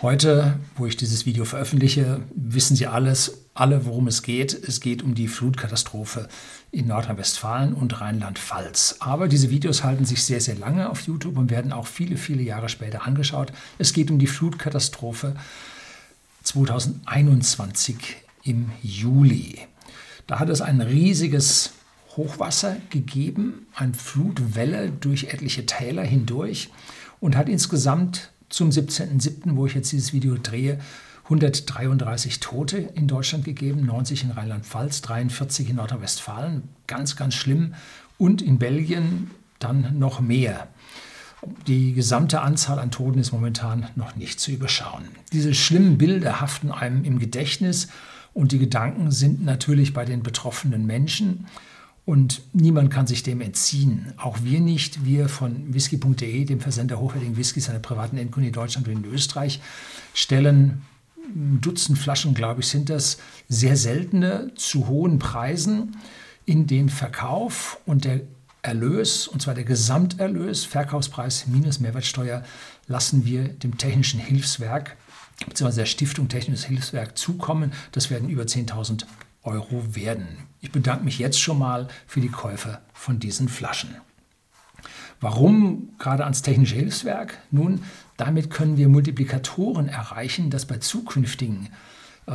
Heute, wo ich dieses Video veröffentliche, wissen Sie alles, alle, worum es geht. Es geht um die Flutkatastrophe in Nordrhein-Westfalen und Rheinland-Pfalz. Aber diese Videos halten sich sehr, sehr lange auf YouTube und werden auch viele, viele Jahre später angeschaut. Es geht um die Flutkatastrophe 2021 im Juli. Da hat es ein riesiges Hochwasser gegeben, eine Flutwelle durch etliche Täler hindurch und hat insgesamt zum 17.07., wo ich jetzt dieses Video drehe, 133 Tote in Deutschland gegeben, 90 in Rheinland-Pfalz, 43 in Nordrhein-Westfalen, ganz, ganz schlimm. Und in Belgien dann noch mehr. Die gesamte Anzahl an Toten ist momentan noch nicht zu überschauen. Diese schlimmen Bilder haften einem im Gedächtnis und die Gedanken sind natürlich bei den betroffenen Menschen. Und niemand kann sich dem entziehen. Auch wir nicht. Wir von whisky.de, dem Versender hochwertigen Whiskys einer privaten Endkunden in Deutschland und in Österreich, stellen ein Dutzend Flaschen, glaube ich, sind das sehr seltene zu hohen Preisen in den Verkauf und der Erlös, und zwar der Gesamterlös, Verkaufspreis minus Mehrwertsteuer, lassen wir dem Technischen Hilfswerk bzw. der Stiftung Technisches Hilfswerk zukommen. Das werden über 10.000 Euro werden. Ich bedanke mich jetzt schon mal für die Käufe von diesen Flaschen. Warum gerade ans Technische Hilfswerk? Nun, damit können wir Multiplikatoren erreichen, dass bei zukünftigen äh,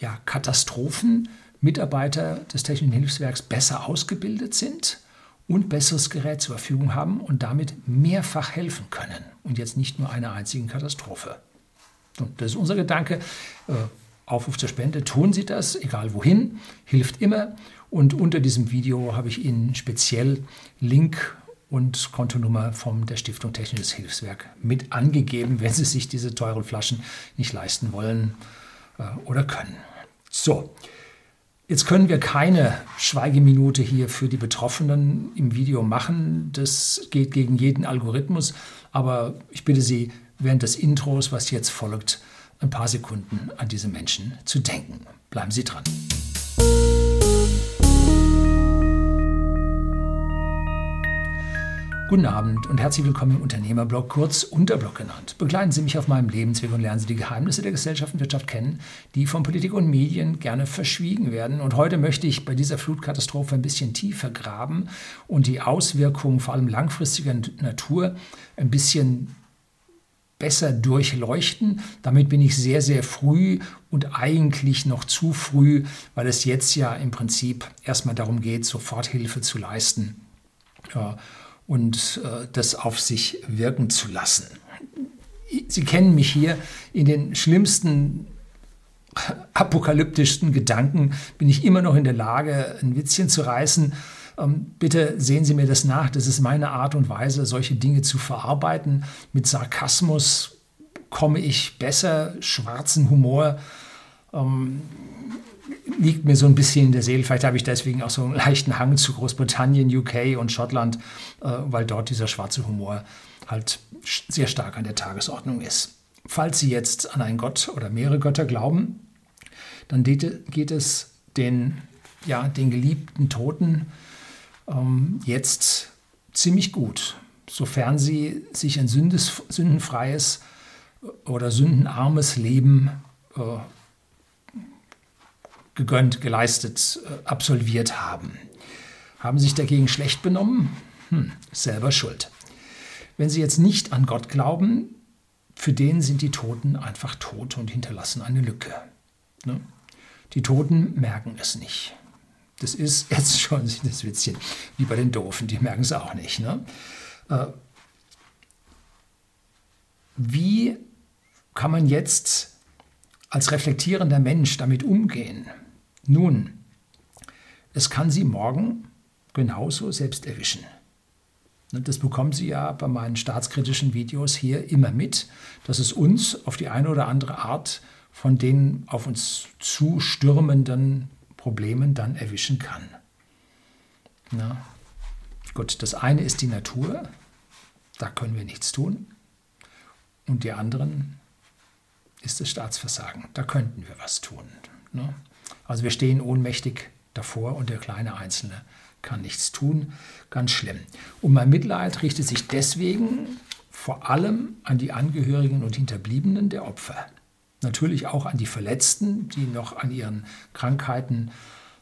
ja, Katastrophen Mitarbeiter des Technischen Hilfswerks besser ausgebildet sind und besseres Gerät zur Verfügung haben und damit mehrfach helfen können und jetzt nicht nur einer einzigen Katastrophe. Und das ist unser Gedanke. Äh, Aufruf zur Spende, tun Sie das, egal wohin, hilft immer. Und unter diesem Video habe ich Ihnen speziell Link und Kontonummer von der Stiftung Technisches Hilfswerk mit angegeben, wenn Sie sich diese teuren Flaschen nicht leisten wollen äh, oder können. So, jetzt können wir keine Schweigeminute hier für die Betroffenen im Video machen. Das geht gegen jeden Algorithmus. Aber ich bitte Sie, während des Intros, was jetzt folgt, ein paar Sekunden an diese Menschen zu denken. Bleiben Sie dran. Guten Abend und herzlich willkommen im Unternehmerblog, kurz Unterblog genannt. Begleiten Sie mich auf meinem Lebensweg und lernen Sie die Geheimnisse der Gesellschaft und Wirtschaft kennen, die von Politik und Medien gerne verschwiegen werden. Und heute möchte ich bei dieser Flutkatastrophe ein bisschen tiefer graben und die Auswirkungen vor allem langfristiger Natur ein bisschen besser durchleuchten. Damit bin ich sehr, sehr früh und eigentlich noch zu früh, weil es jetzt ja im Prinzip erstmal darum geht, Soforthilfe zu leisten und äh, das auf sich wirken zu lassen. Sie kennen mich hier in den schlimmsten apokalyptischsten Gedanken bin ich immer noch in der Lage, ein Witzchen zu reißen bitte sehen Sie mir das nach. Das ist meine Art und Weise, solche Dinge zu verarbeiten. Mit Sarkasmus komme ich besser, schwarzen Humor. Ähm, liegt mir so ein bisschen in der Seele. Vielleicht habe ich deswegen auch so einen leichten Hang zu Großbritannien, UK und Schottland, äh, weil dort dieser schwarze Humor halt sehr stark an der Tagesordnung ist. Falls Sie jetzt an einen Gott oder mehrere Götter glauben, dann geht es den, ja, den geliebten Toten ähm, jetzt ziemlich gut, sofern sie sich ein sündes, sündenfreies oder sündenarmes Leben äh, gegönnt, geleistet, äh, absolviert haben. Haben sich dagegen schlecht benommen? Hm, selber schuld. Wenn sie jetzt nicht an Gott glauben, für den sind die Toten einfach tot und hinterlassen eine Lücke. Ne? Die Toten merken es nicht. Das ist jetzt schon das Witzchen, wie bei den Doofen, die merken es auch nicht. Ne? Äh, wie kann man jetzt als reflektierender Mensch damit umgehen? Nun, es kann Sie morgen genauso selbst erwischen. Das bekommen Sie ja bei meinen staatskritischen Videos hier immer mit, dass es uns auf die eine oder andere Art von den auf uns zustürmenden Problemen dann erwischen kann. Na, gut, das eine ist die Natur, da können wir nichts tun. Und die anderen ist das Staatsversagen, da könnten wir was tun. Ne? Also wir stehen ohnmächtig davor und der kleine Einzelne kann nichts tun. Ganz schlimm. Und mein Mitleid richtet sich deswegen vor allem an die Angehörigen und Hinterbliebenen der Opfer. Natürlich auch an die Verletzten, die noch an ihren Krankheiten,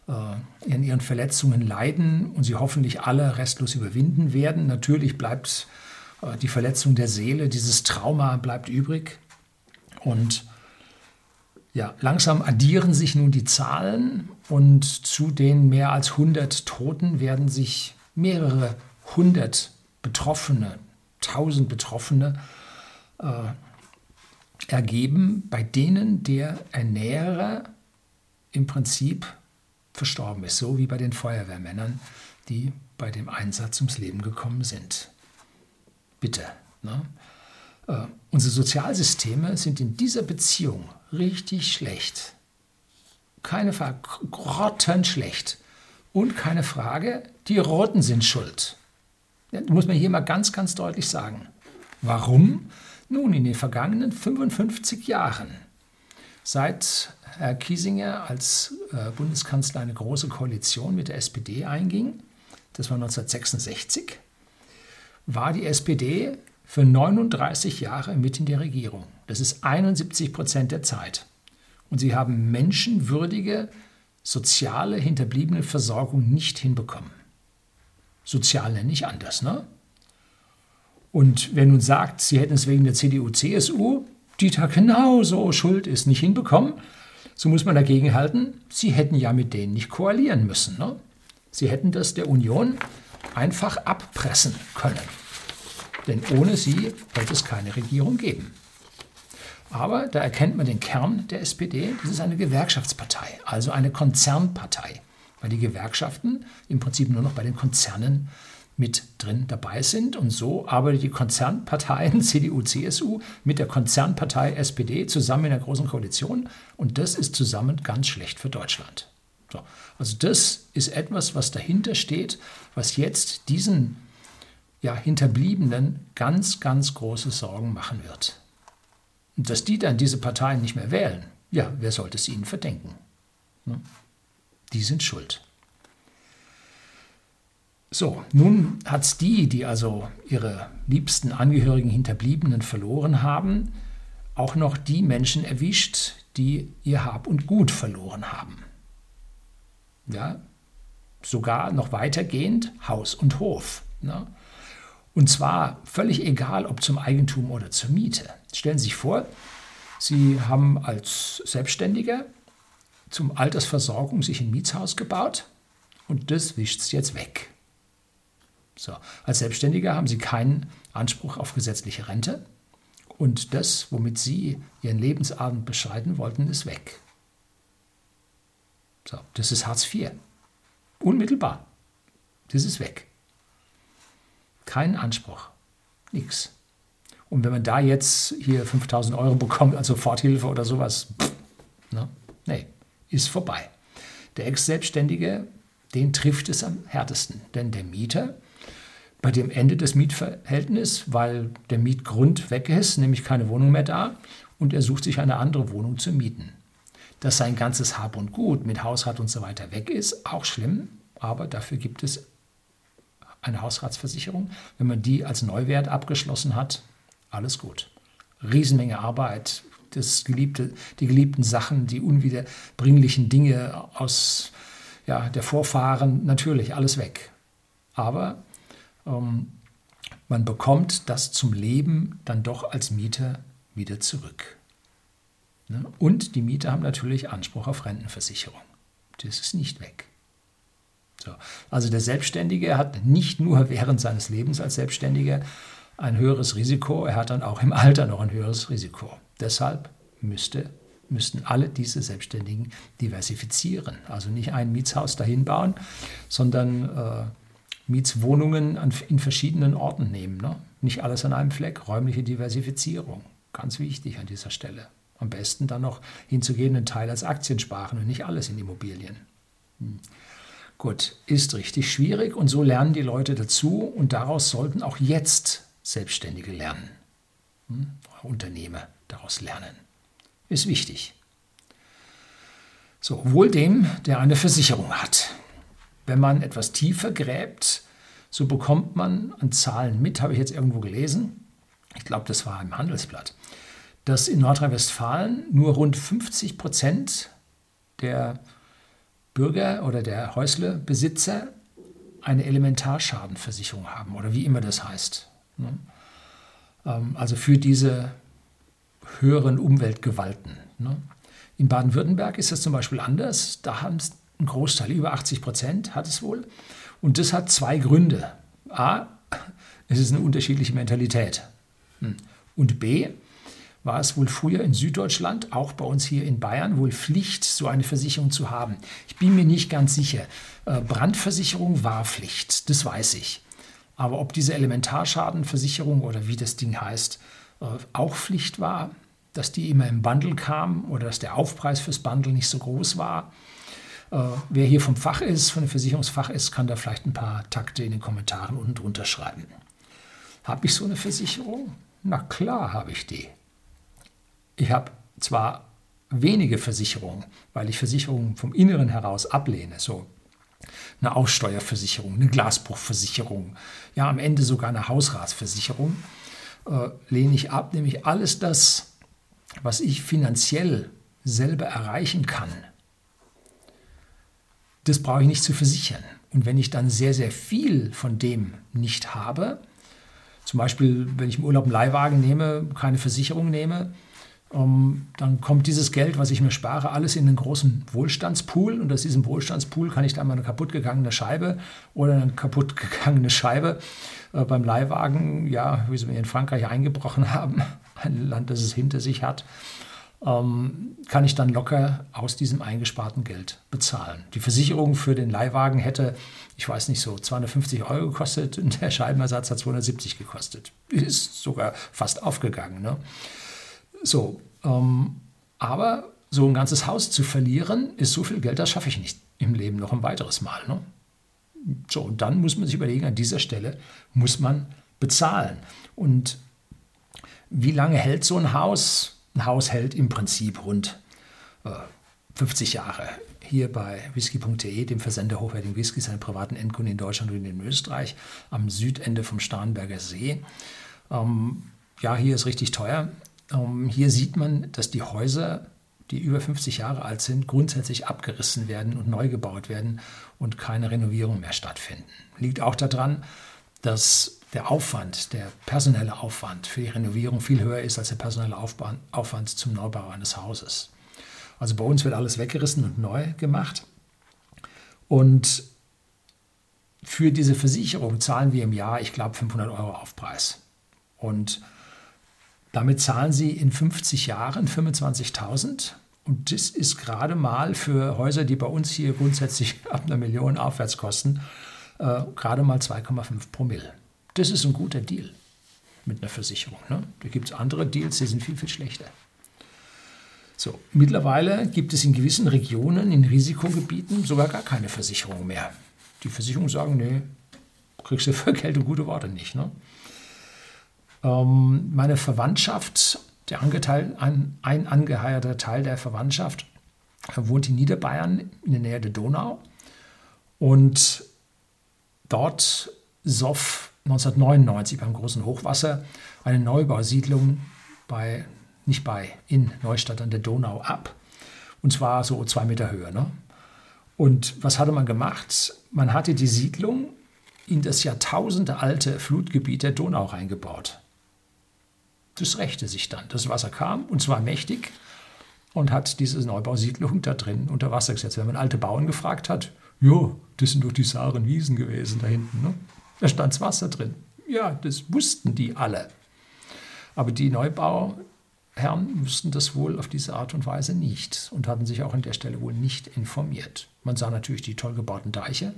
äh, an ihren Verletzungen leiden und sie hoffentlich alle restlos überwinden werden. Natürlich bleibt äh, die Verletzung der Seele, dieses Trauma bleibt übrig. Und ja, langsam addieren sich nun die Zahlen und zu den mehr als 100 Toten werden sich mehrere hundert Betroffene, tausend Betroffene äh, ergeben, bei denen der Ernährer im Prinzip verstorben ist, so wie bei den Feuerwehrmännern, die bei dem Einsatz ums Leben gekommen sind. Bitte. Ne? Äh, unsere Sozialsysteme sind in dieser Beziehung richtig schlecht. Keine Frage, grottenschlecht. Und keine Frage, die Roten sind schuld. Ja, muss man hier mal ganz, ganz deutlich sagen. Warum? Nun, in den vergangenen 55 Jahren, seit Herr Kiesinger als äh, Bundeskanzler eine große Koalition mit der SPD einging, das war 1966, war die SPD für 39 Jahre mit in der Regierung. Das ist 71 Prozent der Zeit. Und sie haben menschenwürdige, soziale, hinterbliebene Versorgung nicht hinbekommen. Sozial nenne ich anders, ne? Und wer nun sagt, sie hätten es wegen der CDU, CSU, die da genauso schuld ist, nicht hinbekommen, so muss man dagegen halten, sie hätten ja mit denen nicht koalieren müssen. Ne? Sie hätten das der Union einfach abpressen können. Denn ohne sie wird es keine Regierung geben. Aber da erkennt man den Kern der SPD, das ist eine Gewerkschaftspartei, also eine Konzernpartei, weil die Gewerkschaften im Prinzip nur noch bei den Konzernen mit drin dabei sind. Und so arbeitet die Konzernparteien CDU, CSU mit der Konzernpartei SPD zusammen in einer großen Koalition. Und das ist zusammen ganz schlecht für Deutschland. So. Also das ist etwas, was dahinter steht, was jetzt diesen ja, Hinterbliebenen ganz, ganz große Sorgen machen wird. Und dass die dann diese Parteien nicht mehr wählen, ja, wer sollte es ihnen verdenken? Ne? Die sind schuld. So, nun hat es die, die also ihre liebsten Angehörigen, Hinterbliebenen verloren haben, auch noch die Menschen erwischt, die ihr Hab und Gut verloren haben. Ja, sogar noch weitergehend Haus und Hof. Ne? Und zwar völlig egal, ob zum Eigentum oder zur Miete. Stellen Sie sich vor, Sie haben als Selbstständiger zum Altersversorgung sich ein Mietshaus gebaut und das wischt es jetzt weg. So, als Selbstständiger haben Sie keinen Anspruch auf gesetzliche Rente und das, womit Sie Ihren Lebensabend bescheiden wollten, ist weg. So, das ist Hartz IV. Unmittelbar. Das ist weg. Keinen Anspruch. Nichts. Und wenn man da jetzt hier 5000 Euro bekommt als Soforthilfe oder sowas, pff, ne? nee, ist vorbei. Der Ex-Selbstständige, den trifft es am härtesten, denn der Mieter, bei dem Ende des Mietverhältnisses, weil der Mietgrund weg ist, nämlich keine Wohnung mehr da, und er sucht sich eine andere Wohnung zu mieten. Dass sein ganzes Hab und Gut mit Hausrat und so weiter weg ist, auch schlimm, aber dafür gibt es eine Hausratsversicherung. Wenn man die als Neuwert abgeschlossen hat, alles gut. Riesenmenge Arbeit, das geliebte, die geliebten Sachen, die unwiederbringlichen Dinge aus ja, der Vorfahren, natürlich alles weg. Aber ähm, man bekommt das zum Leben dann doch als Mieter wieder zurück. Ne? Und die Mieter haben natürlich Anspruch auf Rentenversicherung. Das ist nicht weg. So. Also der Selbstständige hat nicht nur während seines Lebens als Selbstständiger ein höheres Risiko, er hat dann auch im Alter noch ein höheres Risiko. Deshalb müsste, müssten alle diese Selbstständigen diversifizieren. Also nicht ein Mietshaus dahin bauen, sondern äh, Mietswohnungen an, in verschiedenen Orten nehmen. Ne? Nicht alles an einem Fleck, räumliche Diversifizierung. Ganz wichtig an dieser Stelle. Am besten dann noch hinzugehen, einen Teil als Aktien sparen und nicht alles in Immobilien. Hm. Gut, ist richtig schwierig und so lernen die Leute dazu und daraus sollten auch jetzt Selbstständige lernen. Hm? Unternehmer daraus lernen. Ist wichtig. So, wohl dem, der eine Versicherung hat. Wenn man etwas tiefer gräbt, so bekommt man an Zahlen mit, habe ich jetzt irgendwo gelesen, ich glaube, das war im Handelsblatt, dass in Nordrhein-Westfalen nur rund 50 Prozent der Bürger oder der Häuslebesitzer eine Elementarschadenversicherung haben oder wie immer das heißt. Ne? Ähm, also für diese höheren Umweltgewalten. Ne? In Baden-Württemberg ist das zum Beispiel anders. Da haben ein Großteil, über 80 Prozent hat es wohl. Und das hat zwei Gründe. A, es ist eine unterschiedliche Mentalität. Hm. Und B, war es wohl früher in Süddeutschland, auch bei uns hier in Bayern, wohl Pflicht, so eine Versicherung zu haben. Ich bin mir nicht ganz sicher. Äh, Brandversicherung war Pflicht, das weiß ich. Aber ob diese Elementarschadenversicherung oder wie das Ding heißt, äh, auch Pflicht war, dass die immer im Bundle kam oder dass der Aufpreis fürs Bundle nicht so groß war. Äh, wer hier vom Fach ist, von dem Versicherungsfach ist, kann da vielleicht ein paar Takte in den Kommentaren unten drunter schreiben. Habe ich so eine Versicherung? Na klar habe ich die. Ich habe zwar wenige Versicherungen, weil ich Versicherungen vom Inneren heraus ablehne, so eine Aussteuerversicherung, eine Glasbruchversicherung, ja am Ende sogar eine Hausratsversicherung, äh, lehne ich ab, nämlich alles das, was ich finanziell selber erreichen kann, das brauche ich nicht zu versichern. Und wenn ich dann sehr, sehr viel von dem nicht habe, zum Beispiel, wenn ich im Urlaub einen Leihwagen nehme, keine Versicherung nehme, ähm, dann kommt dieses Geld, was ich mir spare, alles in einen großen Wohlstandspool. Und aus diesem Wohlstandspool kann ich dann mal eine kaputtgegangene Scheibe oder eine kaputtgegangene Scheibe äh, beim Leihwagen, ja, wie sie mir in Frankreich eingebrochen haben, ein Land, das es hinter sich hat, ähm, kann ich dann locker aus diesem eingesparten Geld bezahlen. Die Versicherung für den Leihwagen hätte, ich weiß nicht, so 250 Euro gekostet und der Scheibenersatz hat 270 gekostet. Ist sogar fast aufgegangen. Ne? So, ähm, aber so ein ganzes Haus zu verlieren, ist so viel Geld, das schaffe ich nicht im Leben noch ein weiteres Mal. Ne? So, und dann muss man sich überlegen, an dieser Stelle muss man bezahlen. Und wie lange hält so ein Haus? Ein Haus hält im Prinzip rund äh, 50 Jahre. Hier bei whisky.de, dem Versender hochwertigen Whiskys, einem privaten Endkunden in Deutschland und in Österreich, am Südende vom Starnberger See. Ähm, ja, hier ist richtig teuer. Ähm, hier sieht man, dass die Häuser, die über 50 Jahre alt sind, grundsätzlich abgerissen werden und neu gebaut werden und keine Renovierung mehr stattfinden. Liegt auch daran, dass der Aufwand, der personelle Aufwand für die Renovierung viel höher ist als der personelle Aufwand zum Neubau eines Hauses. Also bei uns wird alles weggerissen und neu gemacht. Und für diese Versicherung zahlen wir im Jahr, ich glaube, 500 Euro Aufpreis. Und damit zahlen sie in 50 Jahren 25.000. Und das ist gerade mal für Häuser, die bei uns hier grundsätzlich ab einer Million aufwärts kosten, äh, gerade mal 2,5 Promille. Das ist ein guter Deal mit einer Versicherung. Ne? Da gibt es andere Deals, die sind viel, viel schlechter. So, mittlerweile gibt es in gewissen Regionen, in Risikogebieten, sogar gar keine Versicherung mehr. Die Versicherungen sagen, nee, kriegst du für Geld und gute Worte nicht. Ne? Ähm, meine Verwandtschaft, der Angeteil, ein, ein angeheierter Teil der Verwandtschaft, wohnt in Niederbayern in der Nähe der Donau. Und dort soff 1999 beim großen Hochwasser eine Neubausiedlung bei, nicht bei, in Neustadt an der Donau ab. Und zwar so zwei Meter höher. Ne? Und was hatte man gemacht? Man hatte die Siedlung in das jahrtausendealte Flutgebiet der Donau reingebaut. Das rächte sich dann. Das Wasser kam und zwar mächtig und hat diese Neubausiedlung da drin unter Wasser gesetzt. Wenn man alte Bauern gefragt hat, ja, das sind doch die Saaren Wiesen gewesen da hinten. Ne? Da stand Wasser drin. Ja, das wussten die alle. Aber die Neubauherren wussten das wohl auf diese Art und Weise nicht und hatten sich auch an der Stelle wohl nicht informiert. Man sah natürlich die toll gebauten Deiche,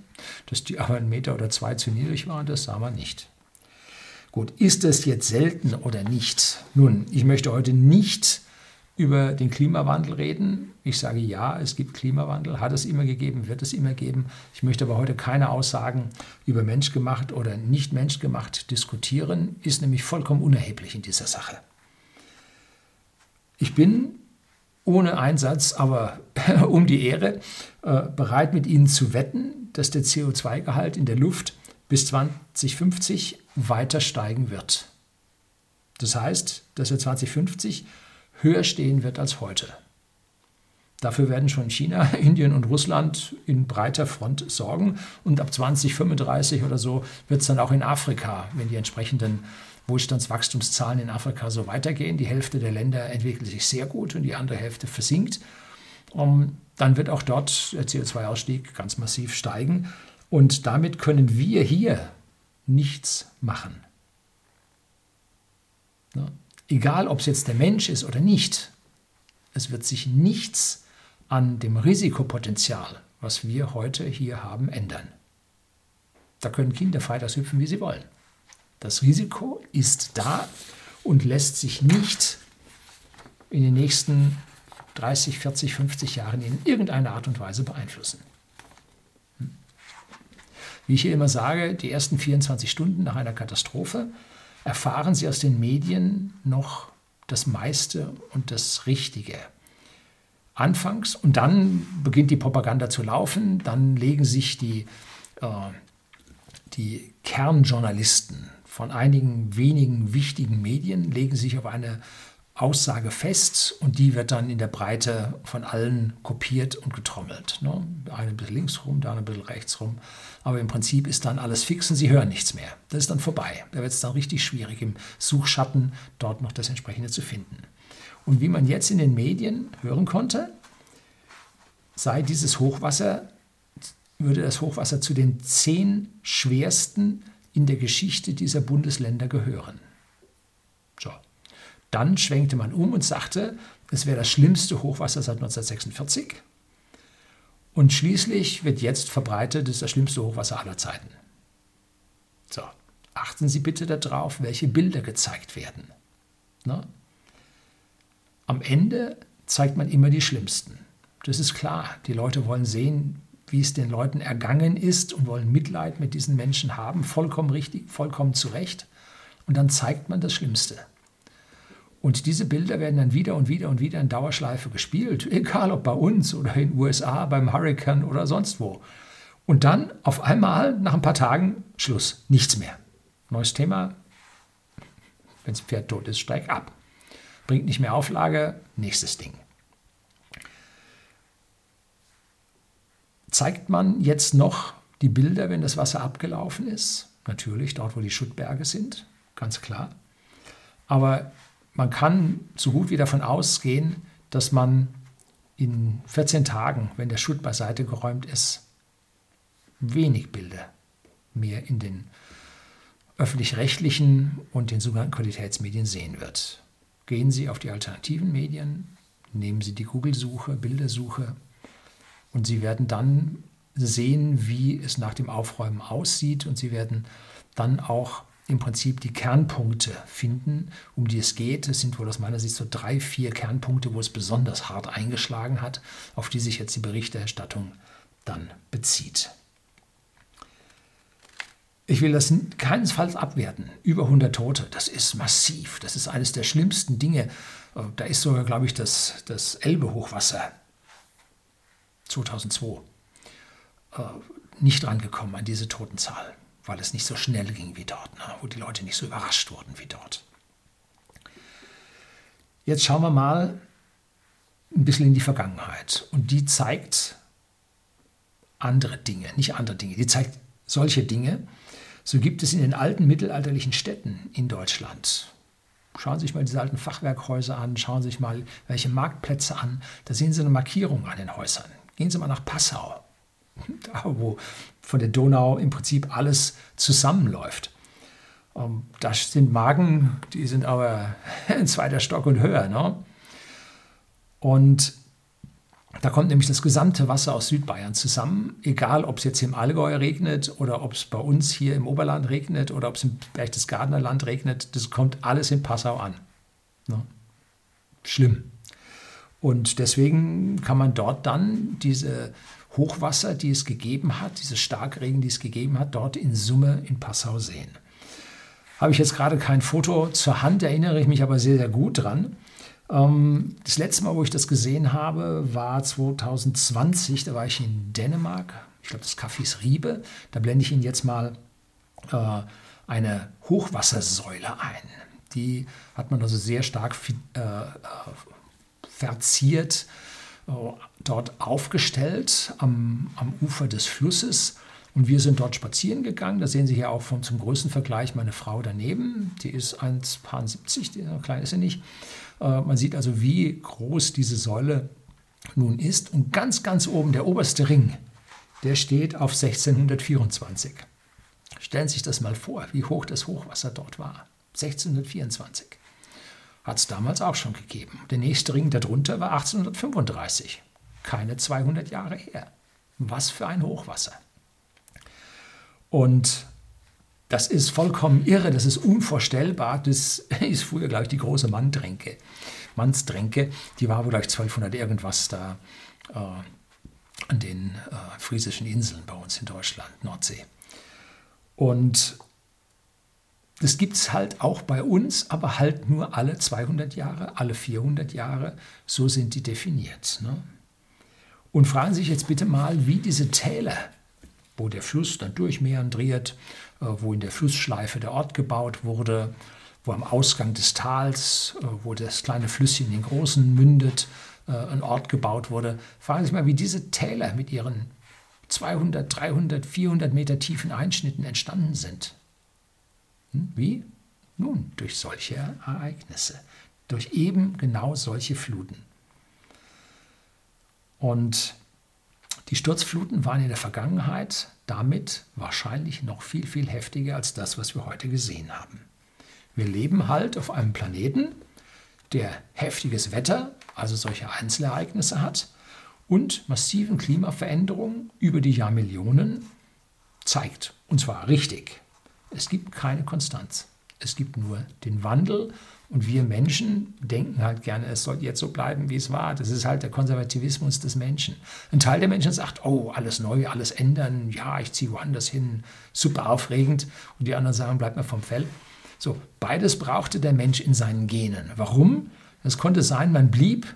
dass die aber einen Meter oder zwei zu niedrig waren, das sah man nicht. Gut, ist das jetzt selten oder nicht? Nun, ich möchte heute nicht über den Klimawandel reden. Ich sage ja, es gibt Klimawandel, hat es immer gegeben, wird es immer geben. Ich möchte aber heute keine Aussagen über menschgemacht oder nicht menschgemacht diskutieren, ist nämlich vollkommen unerheblich in dieser Sache. Ich bin ohne Einsatz, aber um die Ehre, äh, bereit mit Ihnen zu wetten, dass der CO2-Gehalt in der Luft bis 2050 weiter steigen wird. Das heißt, dass er 2050 höher stehen wird als heute. Dafür werden schon China, Indien und Russland in breiter Front sorgen. Und ab 2035 oder so wird es dann auch in Afrika, wenn die entsprechenden Wohlstandswachstumszahlen in Afrika so weitergehen. Die Hälfte der Länder entwickelt sich sehr gut und die andere Hälfte versinkt. Um, dann wird auch dort der CO2-Ausstieg ganz massiv steigen. Und damit können wir hier nichts machen. Egal, ob es jetzt der Mensch ist oder nicht, es wird sich nichts an dem Risikopotenzial, was wir heute hier haben, ändern. Da können Kinder frei hüpfen, wie sie wollen. Das Risiko ist da und lässt sich nicht in den nächsten 30, 40, 50 Jahren in irgendeiner Art und Weise beeinflussen. Hm. Wie ich hier immer sage, die ersten 24 Stunden nach einer Katastrophe erfahren Sie aus den Medien noch das meiste und das Richtige. Anfangs und dann beginnt die Propaganda zu laufen, dann legen sich die, äh, die Kernjournalisten von einigen wenigen wichtigen Medien, legen sich auf eine Aussage fest und die wird dann in der Breite von allen kopiert und getrommelt. Ne? Eine ein bisschen links rum, andere ein bisschen rechts rum. Aber im Prinzip ist dann alles fix und Sie hören nichts mehr. Das ist dann vorbei. Da wird es dann richtig schwierig, im Suchschatten dort noch das entsprechende zu finden. Und wie man jetzt in den Medien hören konnte, sei dieses Hochwasser, würde das Hochwasser zu den zehn schwersten in der Geschichte dieser Bundesländer gehören. So. Dann schwenkte man um und sagte, es wäre das schlimmste Hochwasser seit 1946. Und schließlich wird jetzt verbreitet, es ist das schlimmste Hochwasser aller Zeiten. So, achten Sie bitte darauf, welche Bilder gezeigt werden. Ne? Am Ende zeigt man immer die schlimmsten. Das ist klar. Die Leute wollen sehen, wie es den Leuten ergangen ist und wollen Mitleid mit diesen Menschen haben. Vollkommen richtig, vollkommen zu Recht. Und dann zeigt man das Schlimmste. Und diese Bilder werden dann wieder und wieder und wieder in Dauerschleife gespielt, egal ob bei uns oder in den USA, beim Hurricane oder sonst wo. Und dann auf einmal, nach ein paar Tagen, Schluss, nichts mehr. Neues Thema, wenn das Pferd tot ist, steig ab. Bringt nicht mehr Auflage, nächstes Ding. Zeigt man jetzt noch die Bilder, wenn das Wasser abgelaufen ist? Natürlich, dort, wo die Schuttberge sind, ganz klar. Aber man kann so gut wie davon ausgehen, dass man in 14 Tagen, wenn der Schutt beiseite geräumt ist, wenig Bilder mehr in den öffentlich-rechtlichen und den sogenannten Qualitätsmedien sehen wird. Gehen Sie auf die alternativen Medien, nehmen Sie die Google-Suche, Bildersuche und Sie werden dann sehen, wie es nach dem Aufräumen aussieht und Sie werden dann auch im Prinzip die Kernpunkte finden, um die es geht. Es sind wohl aus meiner Sicht so drei, vier Kernpunkte, wo es besonders hart eingeschlagen hat, auf die sich jetzt die Berichterstattung dann bezieht. Ich will das keinesfalls abwerten. Über 100 Tote, das ist massiv. Das ist eines der schlimmsten Dinge. Da ist sogar, glaube ich, das, das Elbe-Hochwasser 2002 äh, nicht rangekommen an diese Totenzahl weil es nicht so schnell ging wie dort, ne? wo die Leute nicht so überrascht wurden wie dort. Jetzt schauen wir mal ein bisschen in die Vergangenheit. Und die zeigt andere Dinge, nicht andere Dinge, die zeigt solche Dinge. So gibt es in den alten mittelalterlichen Städten in Deutschland. Schauen Sie sich mal diese alten Fachwerkhäuser an, schauen Sie sich mal welche Marktplätze an. Da sehen Sie eine Markierung an den Häusern. Gehen Sie mal nach Passau da wo von der Donau im Prinzip alles zusammenläuft. Ähm, das sind Magen, die sind aber ein zweiter Stock und höher. Ne? Und da kommt nämlich das gesamte Wasser aus Südbayern zusammen, egal ob es jetzt im Allgäu regnet oder ob es bei uns hier im Oberland regnet oder ob es im Berchtesgadener Land regnet, das kommt alles in Passau an. Ne? Schlimm. Und deswegen kann man dort dann diese Hochwasser, die es gegeben hat, diese Starkregen, die es gegeben hat, dort in Summe in Passau sehen. Habe ich jetzt gerade kein Foto zur Hand, erinnere ich mich aber sehr, sehr gut dran. Ähm, das letzte Mal, wo ich das gesehen habe, war 2020. Da war ich in Dänemark. Ich glaube, das Café ist Riebe. Da blende ich Ihnen jetzt mal äh, eine Hochwassersäule ein. Die hat man also sehr stark äh, verziert äh, dort aufgestellt am, am Ufer des Flusses. Und wir sind dort spazieren gegangen. Da sehen Sie hier auch vom, zum größten Vergleich meine Frau daneben. Die ist 1,70, klein ist sie nicht. Äh, man sieht also, wie groß diese Säule nun ist. Und ganz, ganz oben, der oberste Ring, der steht auf 1624. Stellen Sie sich das mal vor, wie hoch das Hochwasser dort war. 1624. Hat es damals auch schon gegeben. Der nächste Ring darunter war 1835. Keine 200 Jahre her. Was für ein Hochwasser. Und das ist vollkommen irre, das ist unvorstellbar. Das ist früher, glaube ich, die große Manndränke. Mannstränke, die war wohl gleich 1200 irgendwas da äh, an den äh, friesischen Inseln bei uns in Deutschland, Nordsee. Und das gibt es halt auch bei uns, aber halt nur alle 200 Jahre, alle 400 Jahre. So sind die definiert. Ne? Und fragen Sie sich jetzt bitte mal, wie diese Täler, wo der Fluss dann durchmeandriert, äh, wo in der Flussschleife der Ort gebaut wurde, wo am Ausgang des Tals, äh, wo das kleine Flüsschen in den großen mündet, äh, ein Ort gebaut wurde. Fragen Sie sich mal, wie diese Täler mit ihren 200, 300, 400 Meter tiefen Einschnitten entstanden sind. Hm? Wie? Nun, durch solche Ereignisse, durch eben genau solche Fluten. Und die Sturzfluten waren in der Vergangenheit damit wahrscheinlich noch viel, viel heftiger als das, was wir heute gesehen haben. Wir leben halt auf einem Planeten, der heftiges Wetter, also solche Einzelereignisse hat und massiven Klimaveränderungen über die Jahrmillionen zeigt. Und zwar richtig. Es gibt keine Konstanz. Es gibt nur den Wandel und wir Menschen denken halt gerne, es soll jetzt so bleiben, wie es war. Das ist halt der Konservativismus des Menschen. Ein Teil der Menschen sagt, oh, alles neu, alles ändern, ja, ich ziehe woanders hin, super aufregend. Und die anderen sagen, bleib mir vom Fell. So, beides brauchte der Mensch in seinen Genen. Warum? Es konnte sein, man blieb,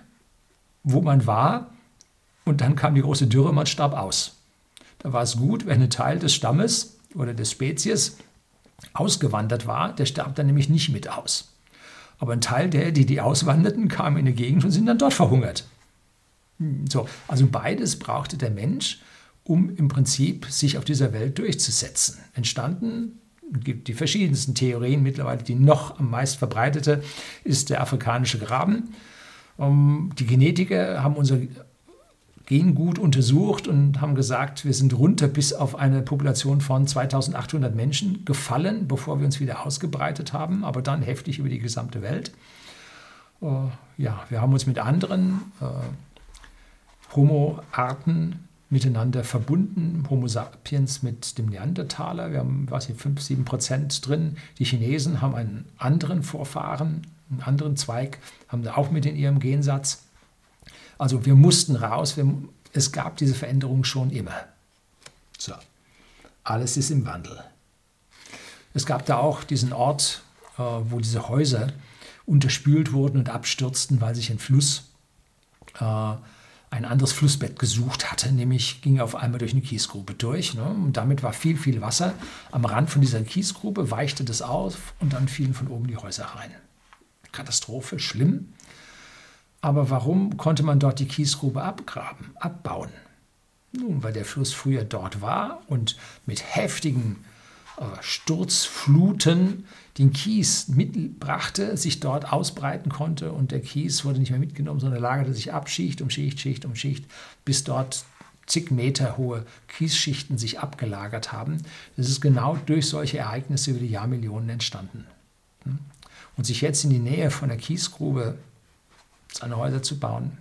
wo man war, und dann kam die große Dürre, man starb aus. Da war es gut, wenn ein Teil des Stammes oder des Spezies ausgewandert war, der starb dann nämlich nicht mit aus. Aber ein Teil der, die, die auswanderten, kam in eine Gegend und sind dann dort verhungert. So, also beides brauchte der Mensch, um im Prinzip sich auf dieser Welt durchzusetzen. Entstanden gibt die verschiedensten Theorien mittlerweile. Die noch am meist verbreitete ist der afrikanische Graben. Ähm, die Genetiker haben unser Gengut untersucht und haben gesagt, wir sind runter bis auf eine Population von 2800 Menschen gefallen, bevor wir uns wieder ausgebreitet haben, aber dann heftig über die gesamte Welt. Äh, ja, wir haben uns mit anderen äh, Homo-Arten miteinander verbunden. Homo sapiens mit dem Neandertaler. Wir haben, was hier, 5, 7 Prozent drin. Die Chinesen haben einen anderen Vorfahren, einen anderen Zweig, haben sie auch mit in ihrem Gensatz. Also wir mussten raus, wir, es gab diese Veränderung schon immer. So, alles ist im Wandel. Es gab da auch diesen Ort, äh, wo diese Häuser unterspült wurden und abstürzten, weil sich ein Fluss, äh, ein anderes Flussbett gesucht hatte, nämlich ging auf einmal durch eine Kiesgrube durch. Ne? Und damit war viel, viel Wasser am Rand von dieser Kiesgrube, weichte das auf und dann fielen von oben die Häuser rein. Katastrophe, schlimm. Aber warum konnte man dort die Kiesgrube abgraben, abbauen? Nun, weil der Fluss früher dort war und mit heftigen äh, Sturzfluten den Kies mitbrachte, sich dort ausbreiten konnte und der Kies wurde nicht mehr mitgenommen, sondern lagerte sich ab, Schicht um Schicht, Schicht um Schicht, bis dort zig Meter hohe Kiesschichten sich abgelagert haben. Das ist genau durch solche Ereignisse über die Jahrmillionen entstanden. Hm? Und sich jetzt in die Nähe von der Kiesgrube seine Häuser zu bauen.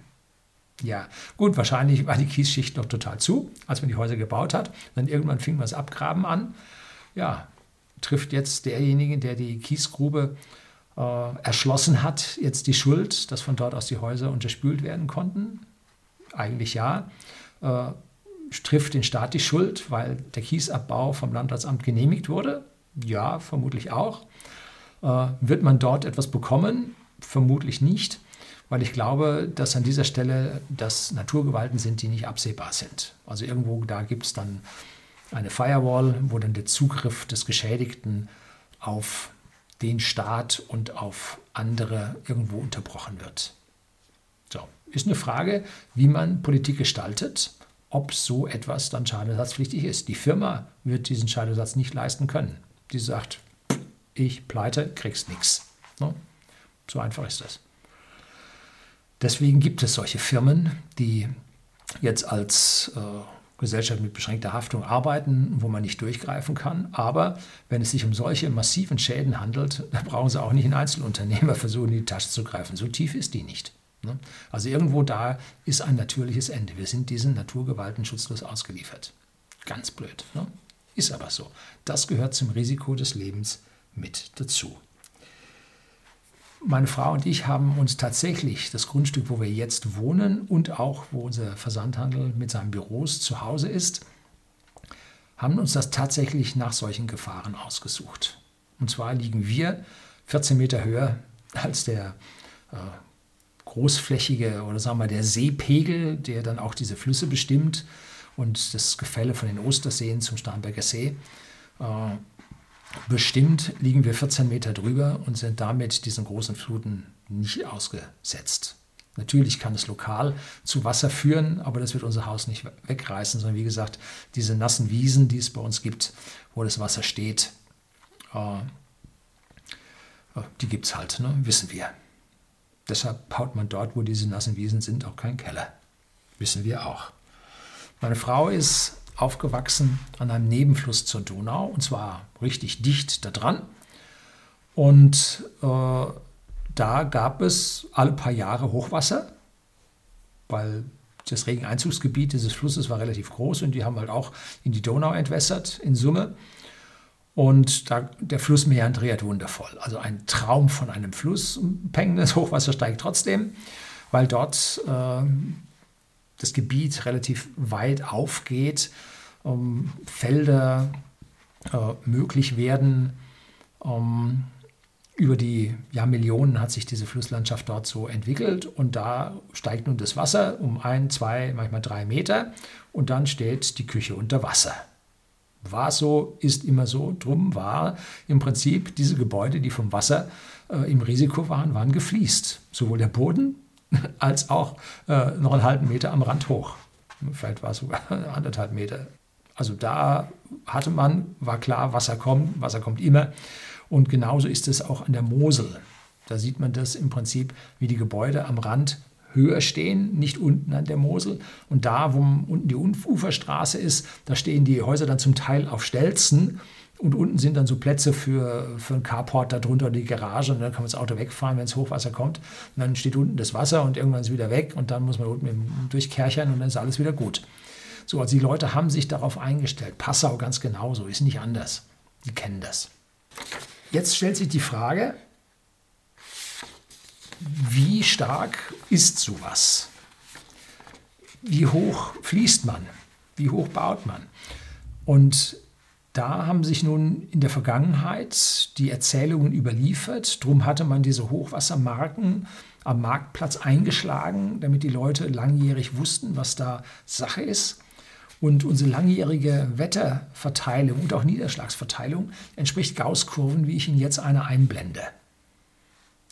Ja, gut, wahrscheinlich war die Kiesschicht noch total zu, als man die Häuser gebaut hat. Dann irgendwann fing man das Abgraben an. Ja, trifft jetzt derjenige, der die Kiesgrube äh, erschlossen hat, jetzt die Schuld, dass von dort aus die Häuser unterspült werden konnten? Eigentlich ja. Äh, trifft den Staat die Schuld, weil der Kiesabbau vom Landratsamt genehmigt wurde? Ja, vermutlich auch. Äh, wird man dort etwas bekommen? Vermutlich nicht weil ich glaube, dass an dieser Stelle das Naturgewalten sind, die nicht absehbar sind. Also irgendwo da gibt es dann eine Firewall, wo dann der Zugriff des Geschädigten auf den Staat und auf andere irgendwo unterbrochen wird. So, ist eine Frage, wie man Politik gestaltet, ob so etwas dann schadenersatzpflichtig ist. Die Firma wird diesen Schadenersatz nicht leisten können. Die sagt, ich pleite, kriegst nichts. Ne? So einfach ist das. Deswegen gibt es solche Firmen, die jetzt als äh, Gesellschaft mit beschränkter Haftung arbeiten, wo man nicht durchgreifen kann. Aber wenn es sich um solche massiven Schäden handelt, dann brauchen sie auch nicht einen Einzelunternehmer versuchen, in die Tasche zu greifen. So tief ist die nicht. Ne? Also irgendwo da ist ein natürliches Ende. Wir sind diesen Naturgewalten schutzlos ausgeliefert. Ganz blöd. Ne? Ist aber so. Das gehört zum Risiko des Lebens mit dazu. Meine Frau und ich haben uns tatsächlich das Grundstück, wo wir jetzt wohnen und auch wo unser Versandhandel mit seinen Büros zu Hause ist, haben uns das tatsächlich nach solchen Gefahren ausgesucht. Und zwar liegen wir 14 Meter höher als der äh, großflächige oder sagen wir der Seepegel, der dann auch diese Flüsse bestimmt und das Gefälle von den Osterseen zum Starnberger See. Äh, bestimmt liegen wir 14 Meter drüber und sind damit diesen großen Fluten nicht ausgesetzt. Natürlich kann es lokal zu Wasser führen, aber das wird unser Haus nicht wegreißen, sondern wie gesagt, diese nassen Wiesen, die es bei uns gibt, wo das Wasser steht, äh, äh die gibt es halt, ne? wissen wir. Deshalb baut man dort, wo diese nassen Wiesen sind, auch keinen Keller. Wissen wir auch. Meine Frau ist aufgewachsen an einem Nebenfluss zur Donau und zwar richtig dicht da dran. Und äh, da gab es alle paar Jahre Hochwasser, weil das Regeneinzugsgebiet dieses Flusses war relativ groß und die haben halt auch in die Donau entwässert in Summe. Und da, der Fluss meandriert wundervoll. Also ein Traum von einem Fluss. Peng, das Hochwasser steigt trotzdem, weil dort äh, das Gebiet relativ weit aufgeht, ähm, Felder äh, möglich werden. Ähm, über die Jahrmillionen hat sich diese Flusslandschaft dort so entwickelt und da steigt nun das Wasser um ein, zwei, manchmal drei Meter und dann steht die Küche unter Wasser. War so, ist immer so. Drum war im Prinzip diese Gebäude, die vom Wasser äh, im Risiko waren, waren gefliest. Sowohl der Boden als auch äh, noch einen halben Meter am Rand hoch. Vielleicht war es sogar anderthalb Meter. Also da hatte man, war klar, Wasser kommt, Wasser kommt immer. Und genauso ist es auch an der Mosel. Da sieht man das im Prinzip, wie die Gebäude am Rand höher stehen, nicht unten an der Mosel. Und da, wo unten die Uferstraße ist, da stehen die Häuser dann zum Teil auf Stelzen und unten sind dann so Plätze für, für einen Carport darunter die Garage und dann kann man das Auto wegfahren, wenn es Hochwasser kommt. Und dann steht unten das Wasser und irgendwann ist es wieder weg und dann muss man unten durchkerchern und dann ist alles wieder gut. So, also die Leute haben sich darauf eingestellt. Passau ganz genauso, ist nicht anders. Die kennen das. Jetzt stellt sich die Frage, wie stark ist sowas? Wie hoch fließt man? Wie hoch baut man? Und da haben sich nun in der Vergangenheit die Erzählungen überliefert. Drum hatte man diese Hochwassermarken am Marktplatz eingeschlagen, damit die Leute langjährig wussten, was da Sache ist. Und unsere langjährige Wetterverteilung und auch Niederschlagsverteilung entspricht Gaußkurven, wie ich Ihnen jetzt eine einblende.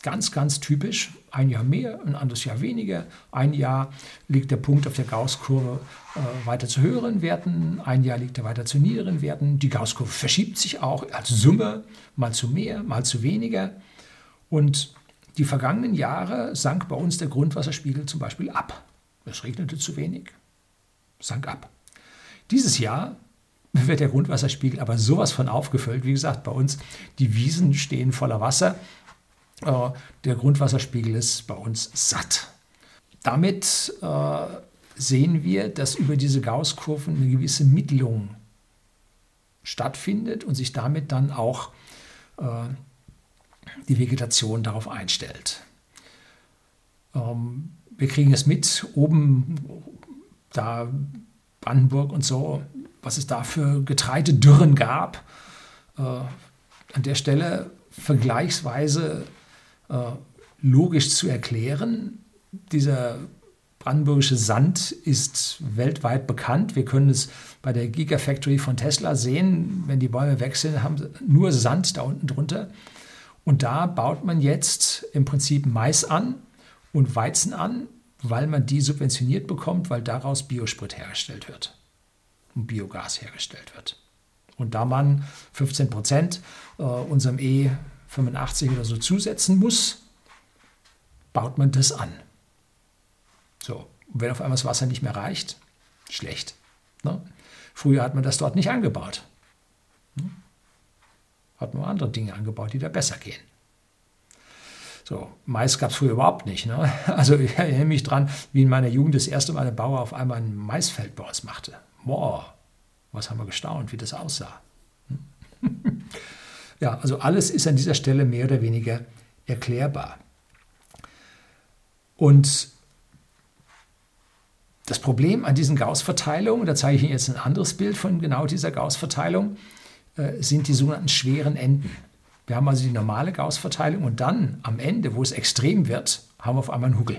Ganz, ganz typisch. Ein Jahr mehr, ein anderes Jahr weniger. Ein Jahr liegt der Punkt auf der Gaußkurve äh, weiter zu höheren Werten, ein Jahr liegt er weiter zu niederen Werten. Die Gaußkurve verschiebt sich auch als Summe, mal zu mehr, mal zu weniger. Und die vergangenen Jahre sank bei uns der Grundwasserspiegel zum Beispiel ab. Es regnete zu wenig, sank ab. Dieses Jahr wird der Grundwasserspiegel aber sowas von aufgefüllt. Wie gesagt, bei uns die Wiesen stehen voller Wasser. Äh, der Grundwasserspiegel ist bei uns satt. Damit äh, sehen wir, dass über diese Gaußkurven eine gewisse Mittelung stattfindet und sich damit dann auch äh, die Vegetation darauf einstellt. Ähm, wir kriegen es mit, oben da Brandenburg und so, was es da für Getreidedürren gab. An der Stelle vergleichsweise logisch zu erklären. Dieser brandenburgische Sand ist weltweit bekannt. Wir können es bei der Gigafactory von Tesla sehen. Wenn die Bäume weg sind, haben nur Sand da unten drunter. Und da baut man jetzt im Prinzip Mais an und Weizen an, weil man die subventioniert bekommt, weil daraus Biosprit hergestellt wird und Biogas hergestellt wird. Und da man 15 Prozent äh, unserem E85 oder so zusetzen muss, baut man das an. So, und wenn auf einmal das Wasser nicht mehr reicht, schlecht. Ne? Früher hat man das dort nicht angebaut. Hm? Hat man andere Dinge angebaut, die da besser gehen. So, Mais gab es früher überhaupt nicht. Ne? Also ich erinnere mich dran, wie in meiner Jugend das erste Mal der Bauer auf einmal ein Maisfeld bei uns machte. Boah, was haben wir gestaunt, wie das aussah. Ja, also alles ist an dieser Stelle mehr oder weniger erklärbar. Und das Problem an diesen Gauss-Verteilungen, da zeige ich Ihnen jetzt ein anderes Bild von genau dieser Gauss-Verteilung, äh, sind die sogenannten schweren Enden. Wir haben also die normale Gauss-Verteilung und dann am Ende, wo es extrem wird, haben wir auf einmal einen Huckel.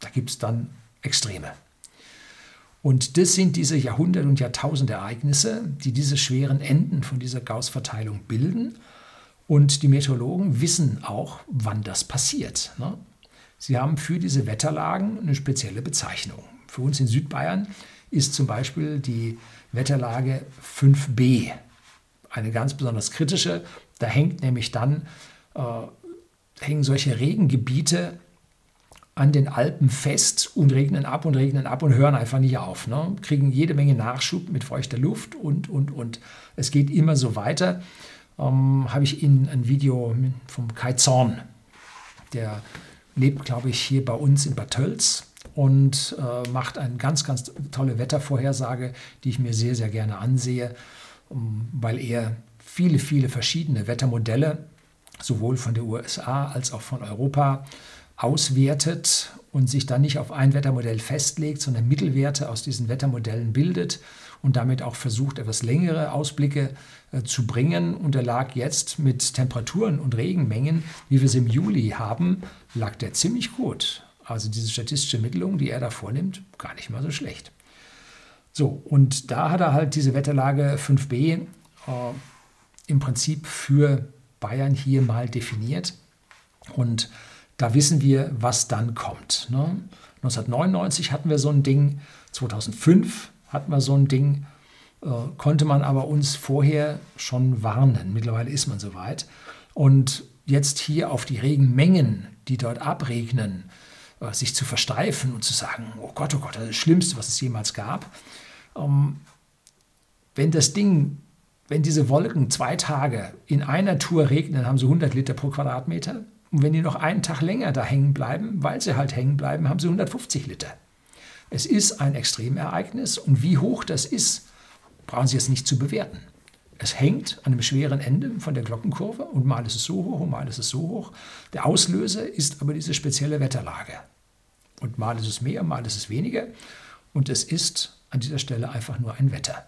Da gibt es dann Extreme. Und das sind diese Jahrhundert- und Jahrtausendereignisse, die diese schweren Enden von dieser Gauss-Verteilung bilden. Und die Meteorologen wissen auch, wann das passiert. Ne? Sie haben für diese Wetterlagen eine spezielle Bezeichnung. Für uns in Südbayern ist zum Beispiel die Wetterlage 5b eine ganz besonders kritische. Da hängt nämlich dann äh, hängen solche Regengebiete an den Alpen fest und regnen ab und regnen ab und hören einfach nicht auf. Ne? Kriegen jede Menge Nachschub mit feuchter Luft und, und, und. Es geht immer so weiter. Ähm, Habe ich Ihnen ein Video vom Kai Zorn, der lebt, glaube ich, hier bei uns in Bad Tölz und äh, macht eine ganz, ganz tolle Wettervorhersage, die ich mir sehr, sehr gerne ansehe, um, weil er viele, viele verschiedene Wettermodelle sowohl von den USA als auch von Europa auswertet und sich dann nicht auf ein Wettermodell festlegt, sondern Mittelwerte aus diesen Wettermodellen bildet und damit auch versucht, etwas längere Ausblicke äh, zu bringen. Und er lag jetzt mit Temperaturen und Regenmengen, wie wir sie im Juli haben, lag der ziemlich gut. Also diese statistische Mittelung, die er da vornimmt, gar nicht mal so schlecht. So, und da hat er halt diese Wetterlage 5b äh, im Prinzip für Bayern hier mal definiert. Und da wissen wir, was dann kommt. Ne? 1999 hatten wir so ein Ding, 2005 hatten wir so ein Ding, äh, konnte man aber uns vorher schon warnen. Mittlerweile ist man soweit. Und jetzt hier auf die Regenmengen, die dort abregnen, äh, sich zu versteifen und zu sagen, oh Gott, oh Gott, das ist das Schlimmste, was es jemals gab. Ähm, wenn das Ding, wenn diese Wolken zwei Tage in einer Tour regnen, haben sie 100 Liter pro Quadratmeter. Und wenn die noch einen Tag länger da hängen bleiben, weil sie halt hängen bleiben, haben sie 150 Liter. Es ist ein Extremereignis und wie hoch das ist, brauchen Sie jetzt nicht zu bewerten. Es hängt an einem schweren Ende von der Glockenkurve und mal ist es so hoch und mal ist es so hoch. Der Auslöser ist aber diese spezielle Wetterlage. Und mal ist es mehr, mal ist es weniger. Und es ist an dieser Stelle einfach nur ein Wetter.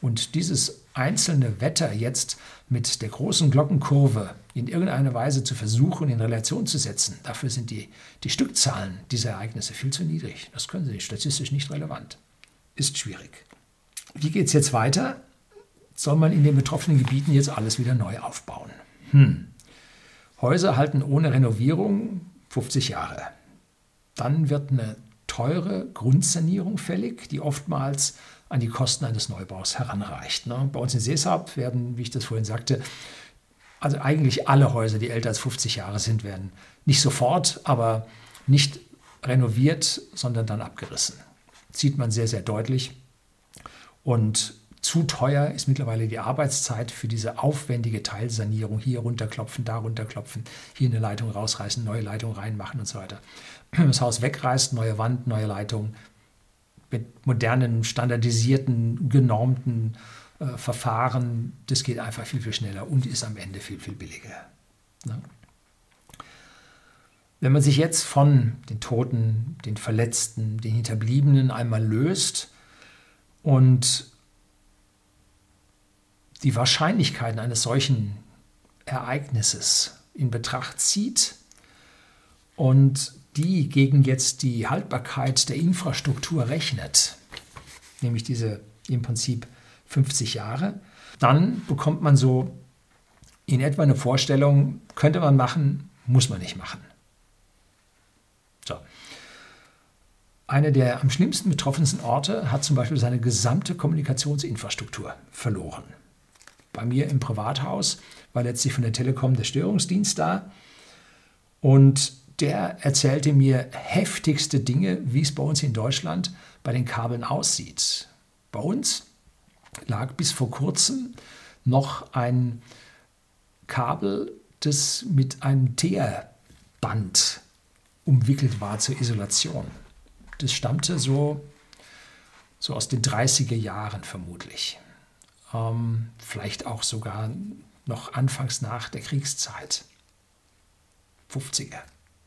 Und dieses einzelne Wetter jetzt mit der großen Glockenkurve in irgendeiner Weise zu versuchen, in Relation zu setzen, dafür sind die, die Stückzahlen dieser Ereignisse viel zu niedrig. Das können Sie nicht, statistisch nicht relevant. Ist schwierig. Wie geht es jetzt weiter? soll man in den betroffenen Gebieten jetzt alles wieder neu aufbauen. Hm. Häuser halten ohne Renovierung 50 Jahre. Dann wird eine teure Grundsanierung fällig, die oftmals an die Kosten eines Neubaus heranreicht. Ne? Bei uns in Seeshaupt werden, wie ich das vorhin sagte, also eigentlich alle Häuser, die älter als 50 Jahre sind, werden nicht sofort, aber nicht renoviert, sondern dann abgerissen. Sieht man sehr, sehr deutlich. Und zu teuer ist mittlerweile die Arbeitszeit für diese aufwendige Teilsanierung. Hier runterklopfen, da runterklopfen, hier eine Leitung rausreißen, neue Leitung reinmachen und so weiter. Das Haus wegreißt, neue Wand, neue Leitung mit modernen, standardisierten, genormten äh, Verfahren. Das geht einfach viel, viel schneller und ist am Ende viel, viel billiger. Ne? Wenn man sich jetzt von den Toten, den Verletzten, den Hinterbliebenen einmal löst und die Wahrscheinlichkeiten eines solchen Ereignisses in Betracht zieht und die gegen jetzt die Haltbarkeit der Infrastruktur rechnet, nämlich diese im Prinzip 50 Jahre, dann bekommt man so in etwa eine Vorstellung, könnte man machen, muss man nicht machen. So. Einer der am schlimmsten betroffensten Orte hat zum Beispiel seine gesamte Kommunikationsinfrastruktur verloren. Bei mir im Privathaus war letztlich von der Telekom der Störungsdienst da und der erzählte mir heftigste Dinge, wie es bei uns in Deutschland bei den Kabeln aussieht. Bei uns lag bis vor kurzem noch ein Kabel, das mit einem Teerband umwickelt war zur Isolation. Das stammte so, so aus den 30er Jahren vermutlich. Ähm, vielleicht auch sogar noch anfangs nach der Kriegszeit. 50er,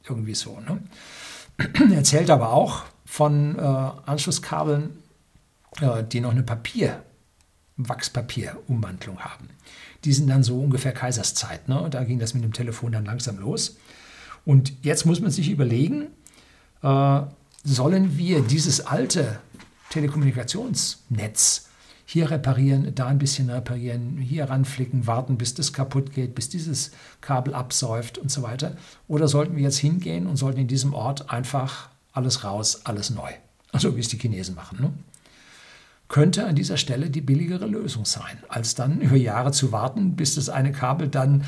irgendwie so. Ne? Er erzählt aber auch von äh, Anschlusskabeln, äh, die noch eine Papier, Wachspapier-Umwandlung haben. Die sind dann so ungefähr Kaiserszeit. Ne? Da ging das mit dem Telefon dann langsam los. Und jetzt muss man sich überlegen, äh, sollen wir dieses alte Telekommunikationsnetz hier reparieren, da ein bisschen reparieren, hier ranflicken, warten, bis das kaputt geht, bis dieses Kabel absäuft und so weiter? Oder sollten wir jetzt hingehen und sollten in diesem Ort einfach alles raus, alles neu? Also wie es die Chinesen machen. Ne? Könnte an dieser Stelle die billigere Lösung sein, als dann über Jahre zu warten, bis das eine Kabel dann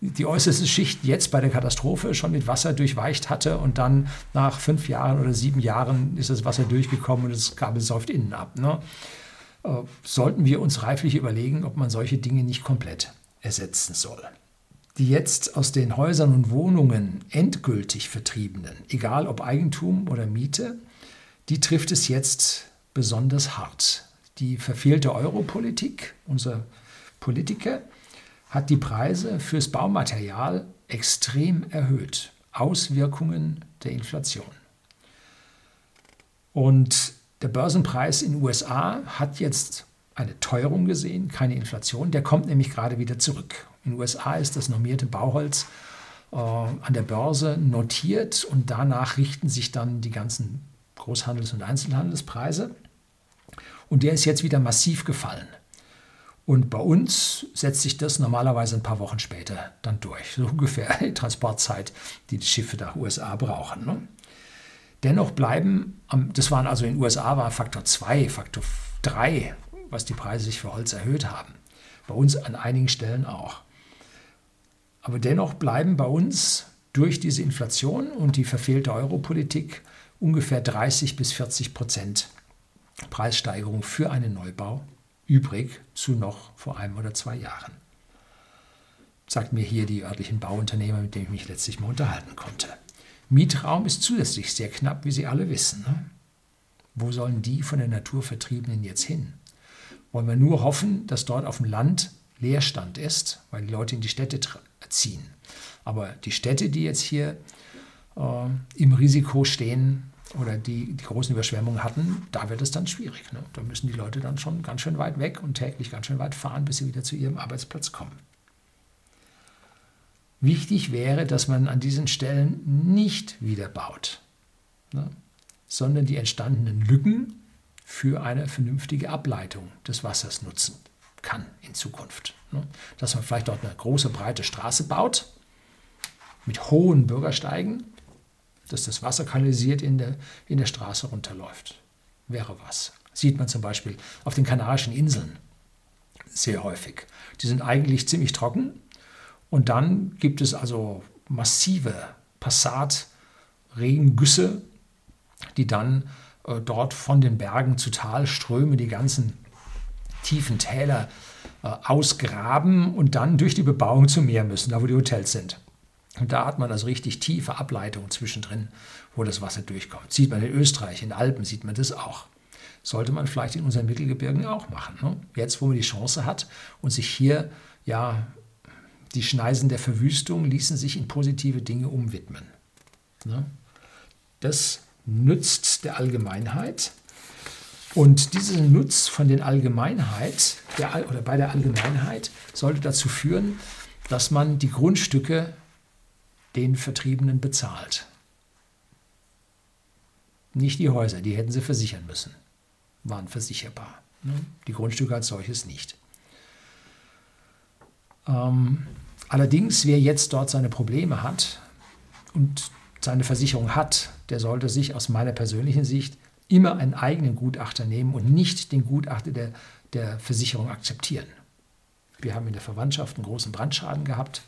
die äußerste Schicht jetzt bei der Katastrophe schon mit Wasser durchweicht hatte und dann nach fünf Jahren oder sieben Jahren ist das Wasser durchgekommen und das Kabel säuft innen ab. Ne? Äh, sollten wir uns reiflich überlegen, ob man solche Dinge nicht komplett ersetzen soll. Die jetzt aus den Häusern und Wohnungen endgültig Vertriebenen, egal ob Eigentum oder Miete, die trifft es jetzt besonders hart. Die verfehlte Europolitik, unser Politiker, hat die Preise fürs Baumaterial extrem erhöht. Auswirkungen der Inflation. Und der Börsenpreis in den USA hat jetzt eine Teuerung gesehen, keine Inflation. Der kommt nämlich gerade wieder zurück. In den USA ist das normierte Bauholz äh, an der Börse notiert und danach richten sich dann die ganzen Großhandels- und Einzelhandelspreise. Und der ist jetzt wieder massiv gefallen. Und bei uns setzt sich das normalerweise ein paar Wochen später dann durch. So ungefähr die Transportzeit, die die Schiffe nach USA brauchen. Ne? Dennoch bleiben, das waren also in den USA war Faktor 2, Faktor 3, was die Preise sich für Holz erhöht haben. Bei uns an einigen Stellen auch. Aber dennoch bleiben bei uns durch diese Inflation und die verfehlte Europolitik ungefähr 30 bis 40 Prozent Preissteigerung für einen Neubau übrig zu noch vor einem oder zwei Jahren. Sagt mir hier die örtlichen Bauunternehmer, mit denen ich mich letztlich mal unterhalten konnte. Mietraum ist zusätzlich sehr knapp, wie Sie alle wissen. Ne? Wo sollen die von der Natur Vertriebenen jetzt hin? Wollen wir nur hoffen, dass dort auf dem Land Leerstand ist, weil die Leute in die Städte ziehen. Aber die Städte, die jetzt hier äh, im Risiko stehen, oder die, die großen Überschwemmungen hatten, da wird es dann schwierig. Ne? Da müssen die Leute dann schon ganz schön weit weg und täglich ganz schön weit fahren, bis sie wieder zu ihrem Arbeitsplatz kommen. Wichtig wäre, dass man an diesen Stellen nicht wieder baut, ne? sondern die entstandenen Lücken für eine vernünftige Ableitung des Wassers nutzen kann in Zukunft. Ne? Dass man vielleicht dort eine große, breite Straße baut mit hohen Bürgersteigen dass das Wasser kanalisiert in der, in der Straße runterläuft. Wäre was. Sieht man zum Beispiel auf den Kanarischen Inseln sehr häufig. Die sind eigentlich ziemlich trocken und dann gibt es also massive Passat-Regengüsse, die dann äh, dort von den Bergen zu Tal strömen, die ganzen tiefen Täler äh, ausgraben und dann durch die Bebauung zum Meer müssen, da wo die Hotels sind. Und da hat man also richtig tiefe Ableitungen zwischendrin, wo das Wasser durchkommt. Sieht man in Österreich, in Alpen sieht man das auch. Sollte man vielleicht in unseren Mittelgebirgen auch machen. Ne? Jetzt, wo man die Chance hat und sich hier, ja, die Schneisen der Verwüstung ließen sich in positive Dinge umwidmen. Ne? Das nützt der Allgemeinheit. Und dieser Nutz von der Allgemeinheit der, oder bei der Allgemeinheit sollte dazu führen, dass man die Grundstücke den Vertriebenen bezahlt. Nicht die Häuser, die hätten sie versichern müssen, waren versicherbar. Ne? Die Grundstücke als solches nicht. Ähm, allerdings, wer jetzt dort seine Probleme hat und seine Versicherung hat, der sollte sich aus meiner persönlichen Sicht immer einen eigenen Gutachter nehmen und nicht den Gutachter der, der Versicherung akzeptieren. Wir haben in der Verwandtschaft einen großen Brandschaden gehabt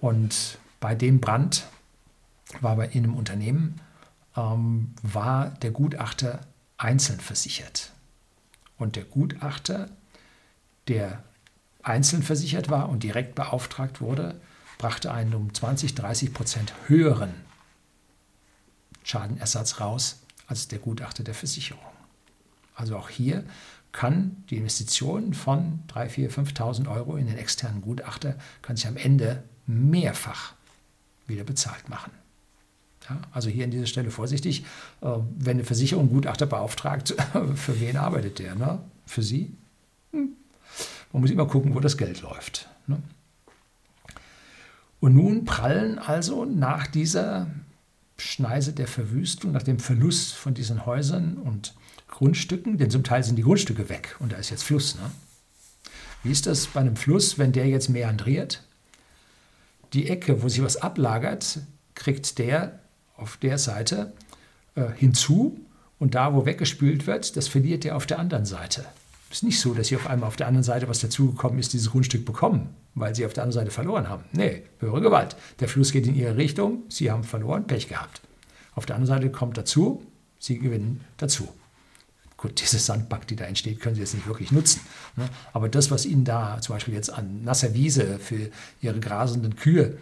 und bei dem Brand war bei in einem Unternehmen ähm, war der Gutachter einzeln versichert. Und der Gutachter, der einzeln versichert war und direkt beauftragt wurde, brachte einen um 20, 30 Prozent höheren Schadenersatz raus als der Gutachter der Versicherung. Also auch hier kann die Investition von 3.000, 4.000, 5.000 Euro in den externen Gutachter kann sich am Ende mehrfach wieder bezahlt machen. Ja, also hier an dieser Stelle vorsichtig, äh, wenn eine Versicherung Gutachter beauftragt, für wen arbeitet der? Ne? Für Sie? Hm. Man muss immer gucken, wo das Geld läuft. Ne? Und nun prallen also nach dieser Schneise der Verwüstung, nach dem Verlust von diesen Häusern und Grundstücken, denn zum Teil sind die Grundstücke weg und da ist jetzt Fluss. Ne? Wie ist das bei einem Fluss, wenn der jetzt meandriert? Die Ecke, wo sich was ablagert, kriegt der auf der Seite äh, hinzu und da, wo weggespült wird, das verliert er auf der anderen Seite. Es ist nicht so, dass sie auf einmal auf der anderen Seite, was dazugekommen ist, dieses Grundstück bekommen, weil sie auf der anderen Seite verloren haben. Nee, höhere Gewalt. Der Fluss geht in ihre Richtung, sie haben verloren, Pech gehabt. Auf der anderen Seite kommt dazu, sie gewinnen dazu. Gut, diese Sandbank, die da entsteht, können Sie jetzt nicht wirklich nutzen. Ne? Aber das, was Ihnen da zum Beispiel jetzt an nasser Wiese für Ihre grasenden Kühe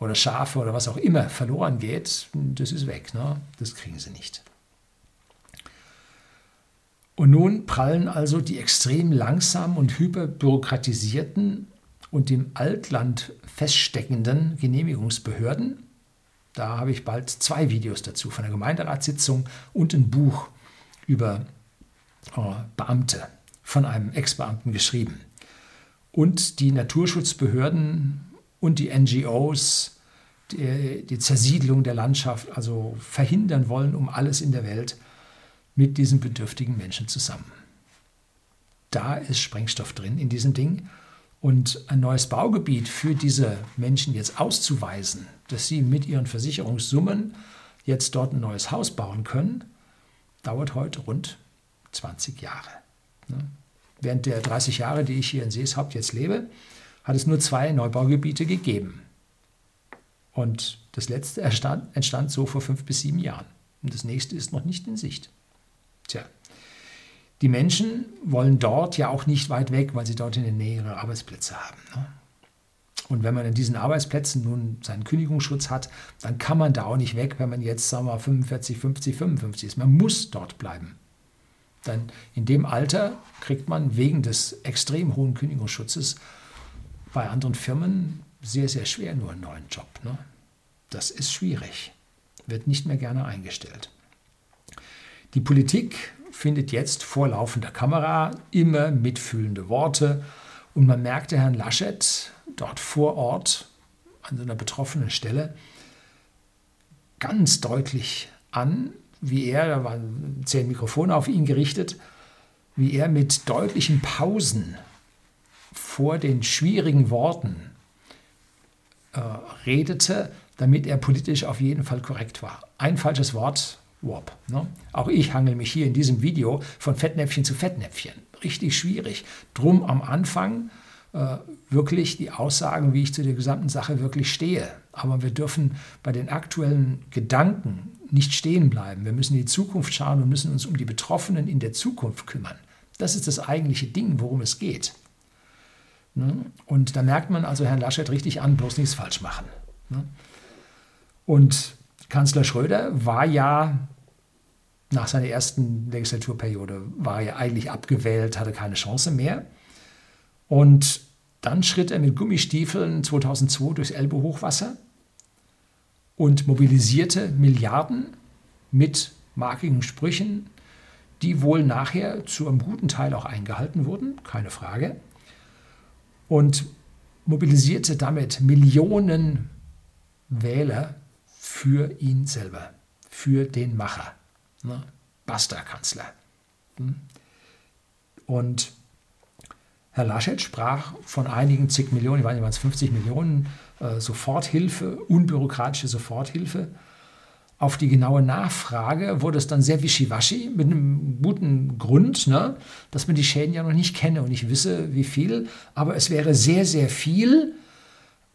oder Schafe oder was auch immer verloren geht, das ist weg. Ne? Das kriegen Sie nicht. Und nun prallen also die extrem langsam und hyperbürokratisierten und im Altland feststeckenden Genehmigungsbehörden, da habe ich bald zwei Videos dazu von der Gemeinderatssitzung und ein Buch über Oh, Beamte von einem Ex-Beamten geschrieben. Und die Naturschutzbehörden und die NGOs die, die Zersiedlung der Landschaft also verhindern wollen, um alles in der Welt mit diesen bedürftigen Menschen zusammen. Da ist Sprengstoff drin in diesem Ding. Und ein neues Baugebiet für diese Menschen jetzt auszuweisen, dass sie mit ihren Versicherungssummen jetzt dort ein neues Haus bauen können, dauert heute rund 20 Jahre. Ne? Während der 30 Jahre, die ich hier in Seeshaupt jetzt lebe, hat es nur zwei Neubaugebiete gegeben. Und das letzte entstand, entstand so vor fünf bis sieben Jahren. Und das nächste ist noch nicht in Sicht. Tja, die Menschen wollen dort ja auch nicht weit weg, weil sie dort in der Nähe ihre Arbeitsplätze haben. Ne? Und wenn man in diesen Arbeitsplätzen nun seinen Kündigungsschutz hat, dann kann man da auch nicht weg, wenn man jetzt, sagen wir, 45, 50, 55 ist. Man muss dort bleiben. Denn in dem Alter kriegt man wegen des extrem hohen Kündigungsschutzes bei anderen Firmen sehr, sehr schwer nur einen neuen Job. Ne? Das ist schwierig, wird nicht mehr gerne eingestellt. Die Politik findet jetzt vor laufender Kamera immer mitfühlende Worte und man merkte Herrn Laschet dort vor Ort an so einer betroffenen Stelle ganz deutlich an, wie er, da waren zehn Mikrofone auf ihn gerichtet, wie er mit deutlichen Pausen vor den schwierigen Worten äh, redete, damit er politisch auf jeden Fall korrekt war. Ein falsches Wort, Wop. Ne? Auch ich hangel mich hier in diesem Video von Fettnäpfchen zu Fettnäpfchen. Richtig schwierig. Drum am Anfang äh, wirklich die Aussagen, wie ich zu der gesamten Sache wirklich stehe. Aber wir dürfen bei den aktuellen Gedanken nicht stehen bleiben. Wir müssen in die Zukunft schauen und müssen uns um die Betroffenen in der Zukunft kümmern. Das ist das eigentliche Ding, worum es geht. Ne? Und da merkt man also Herrn Laschet richtig an, bloß nichts falsch machen. Ne? Und Kanzler Schröder war ja nach seiner ersten Legislaturperiode, war ja eigentlich abgewählt, hatte keine Chance mehr. Und dann schritt er mit Gummistiefeln 2002 durchs Elbe-Hochwasser und mobilisierte Milliarden mit markigen Sprüchen, die wohl nachher zu einem guten Teil auch eingehalten wurden, keine Frage, und mobilisierte damit Millionen Wähler für ihn selber, für den Macher. Ne? Basta, Kanzler. Hm? Und Herr Laschet sprach von einigen zig Millionen, ich weiß nicht, waren es 50 Millionen, Soforthilfe, unbürokratische Soforthilfe. Auf die genaue Nachfrage wurde es dann sehr wischiwaschi, mit einem guten Grund, ne, dass man die Schäden ja noch nicht kenne und nicht wisse, wie viel. Aber es wäre sehr, sehr viel.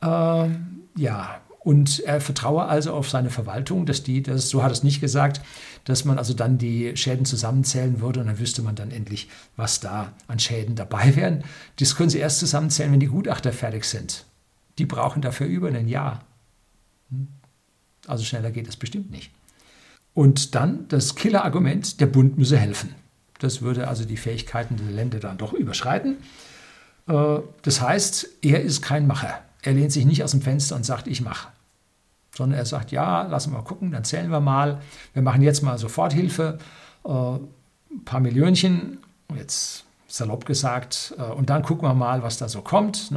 Äh, ja, und er vertraue also auf seine Verwaltung, dass die, das, so hat es nicht gesagt, dass man also dann die Schäden zusammenzählen würde und dann wüsste man dann endlich, was da an Schäden dabei wären. Das können Sie erst zusammenzählen, wenn die Gutachter fertig sind. Die brauchen dafür über ein Jahr. Hm? Also schneller geht es bestimmt nicht. Und dann das Killerargument, der Bund müsse helfen. Das würde also die Fähigkeiten der Länder dann doch überschreiten. Äh, das heißt, er ist kein Macher. Er lehnt sich nicht aus dem Fenster und sagt, ich mache sondern er sagt, ja, lassen wir mal gucken, dann zählen wir mal. Wir machen jetzt mal Soforthilfe, äh, ein paar Millionchen, jetzt salopp gesagt, äh, und dann gucken wir mal, was da so kommt.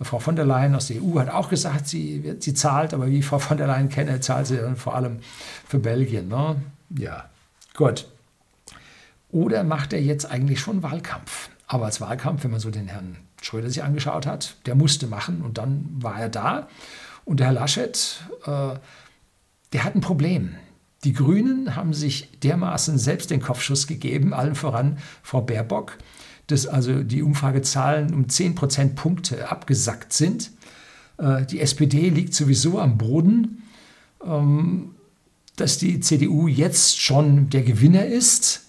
Frau von der Leyen aus der EU hat auch gesagt, sie, sie zahlt, aber wie ich Frau von der Leyen kenne, zahlt sie dann vor allem für Belgien. Ne? Ja, gut. Oder macht er jetzt eigentlich schon Wahlkampf? Aber als Wahlkampf, wenn man so den Herrn Schröder sich angeschaut hat, der musste machen und dann war er da. Und der Herr Laschet, äh, der hat ein Problem. Die Grünen haben sich dermaßen selbst den Kopfschuss gegeben, allen voran Frau Baerbock, dass also die Umfragezahlen um 10 Prozentpunkte abgesackt sind. Äh, die SPD liegt sowieso am Boden. Ähm, dass die CDU jetzt schon der Gewinner ist.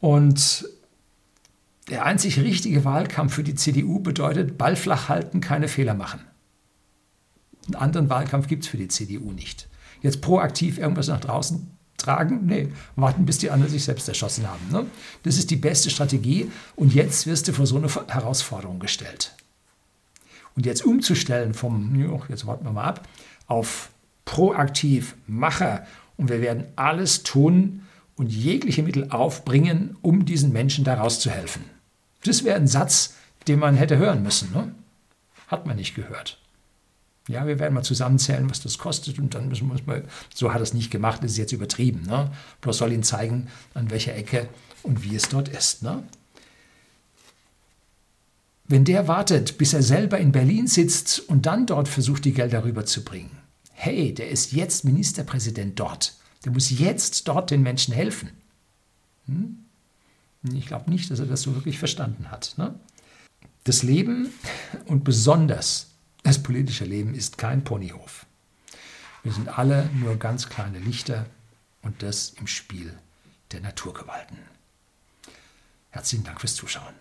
Und der einzig richtige Wahlkampf für die CDU bedeutet Ball flach halten, keine Fehler machen. Einen anderen Wahlkampf gibt es für die CDU nicht. Jetzt proaktiv irgendwas nach draußen tragen? Nee, warten, bis die anderen sich selbst erschossen haben. Ne? Das ist die beste Strategie und jetzt wirst du vor so eine Herausforderung gestellt. Und jetzt umzustellen vom, jetzt warten wir mal ab, auf proaktiv Macher und wir werden alles tun und jegliche Mittel aufbringen, um diesen Menschen da rauszuhelfen. Das wäre ein Satz, den man hätte hören müssen. Ne? Hat man nicht gehört. Ja, wir werden mal zusammenzählen, was das kostet und dann müssen wir uns mal, so hat er es nicht gemacht, das ist jetzt übertrieben. Ne? Bloß soll ihn zeigen, an welcher Ecke und wie es dort ist. Ne? Wenn der wartet, bis er selber in Berlin sitzt und dann dort versucht, die Gelder rüberzubringen, hey, der ist jetzt Ministerpräsident dort. Der muss jetzt dort den Menschen helfen. Hm? Ich glaube nicht, dass er das so wirklich verstanden hat. Ne? Das Leben und besonders das politische Leben ist kein Ponyhof. Wir sind alle nur ganz kleine Lichter und das im Spiel der Naturgewalten. Herzlichen Dank fürs Zuschauen.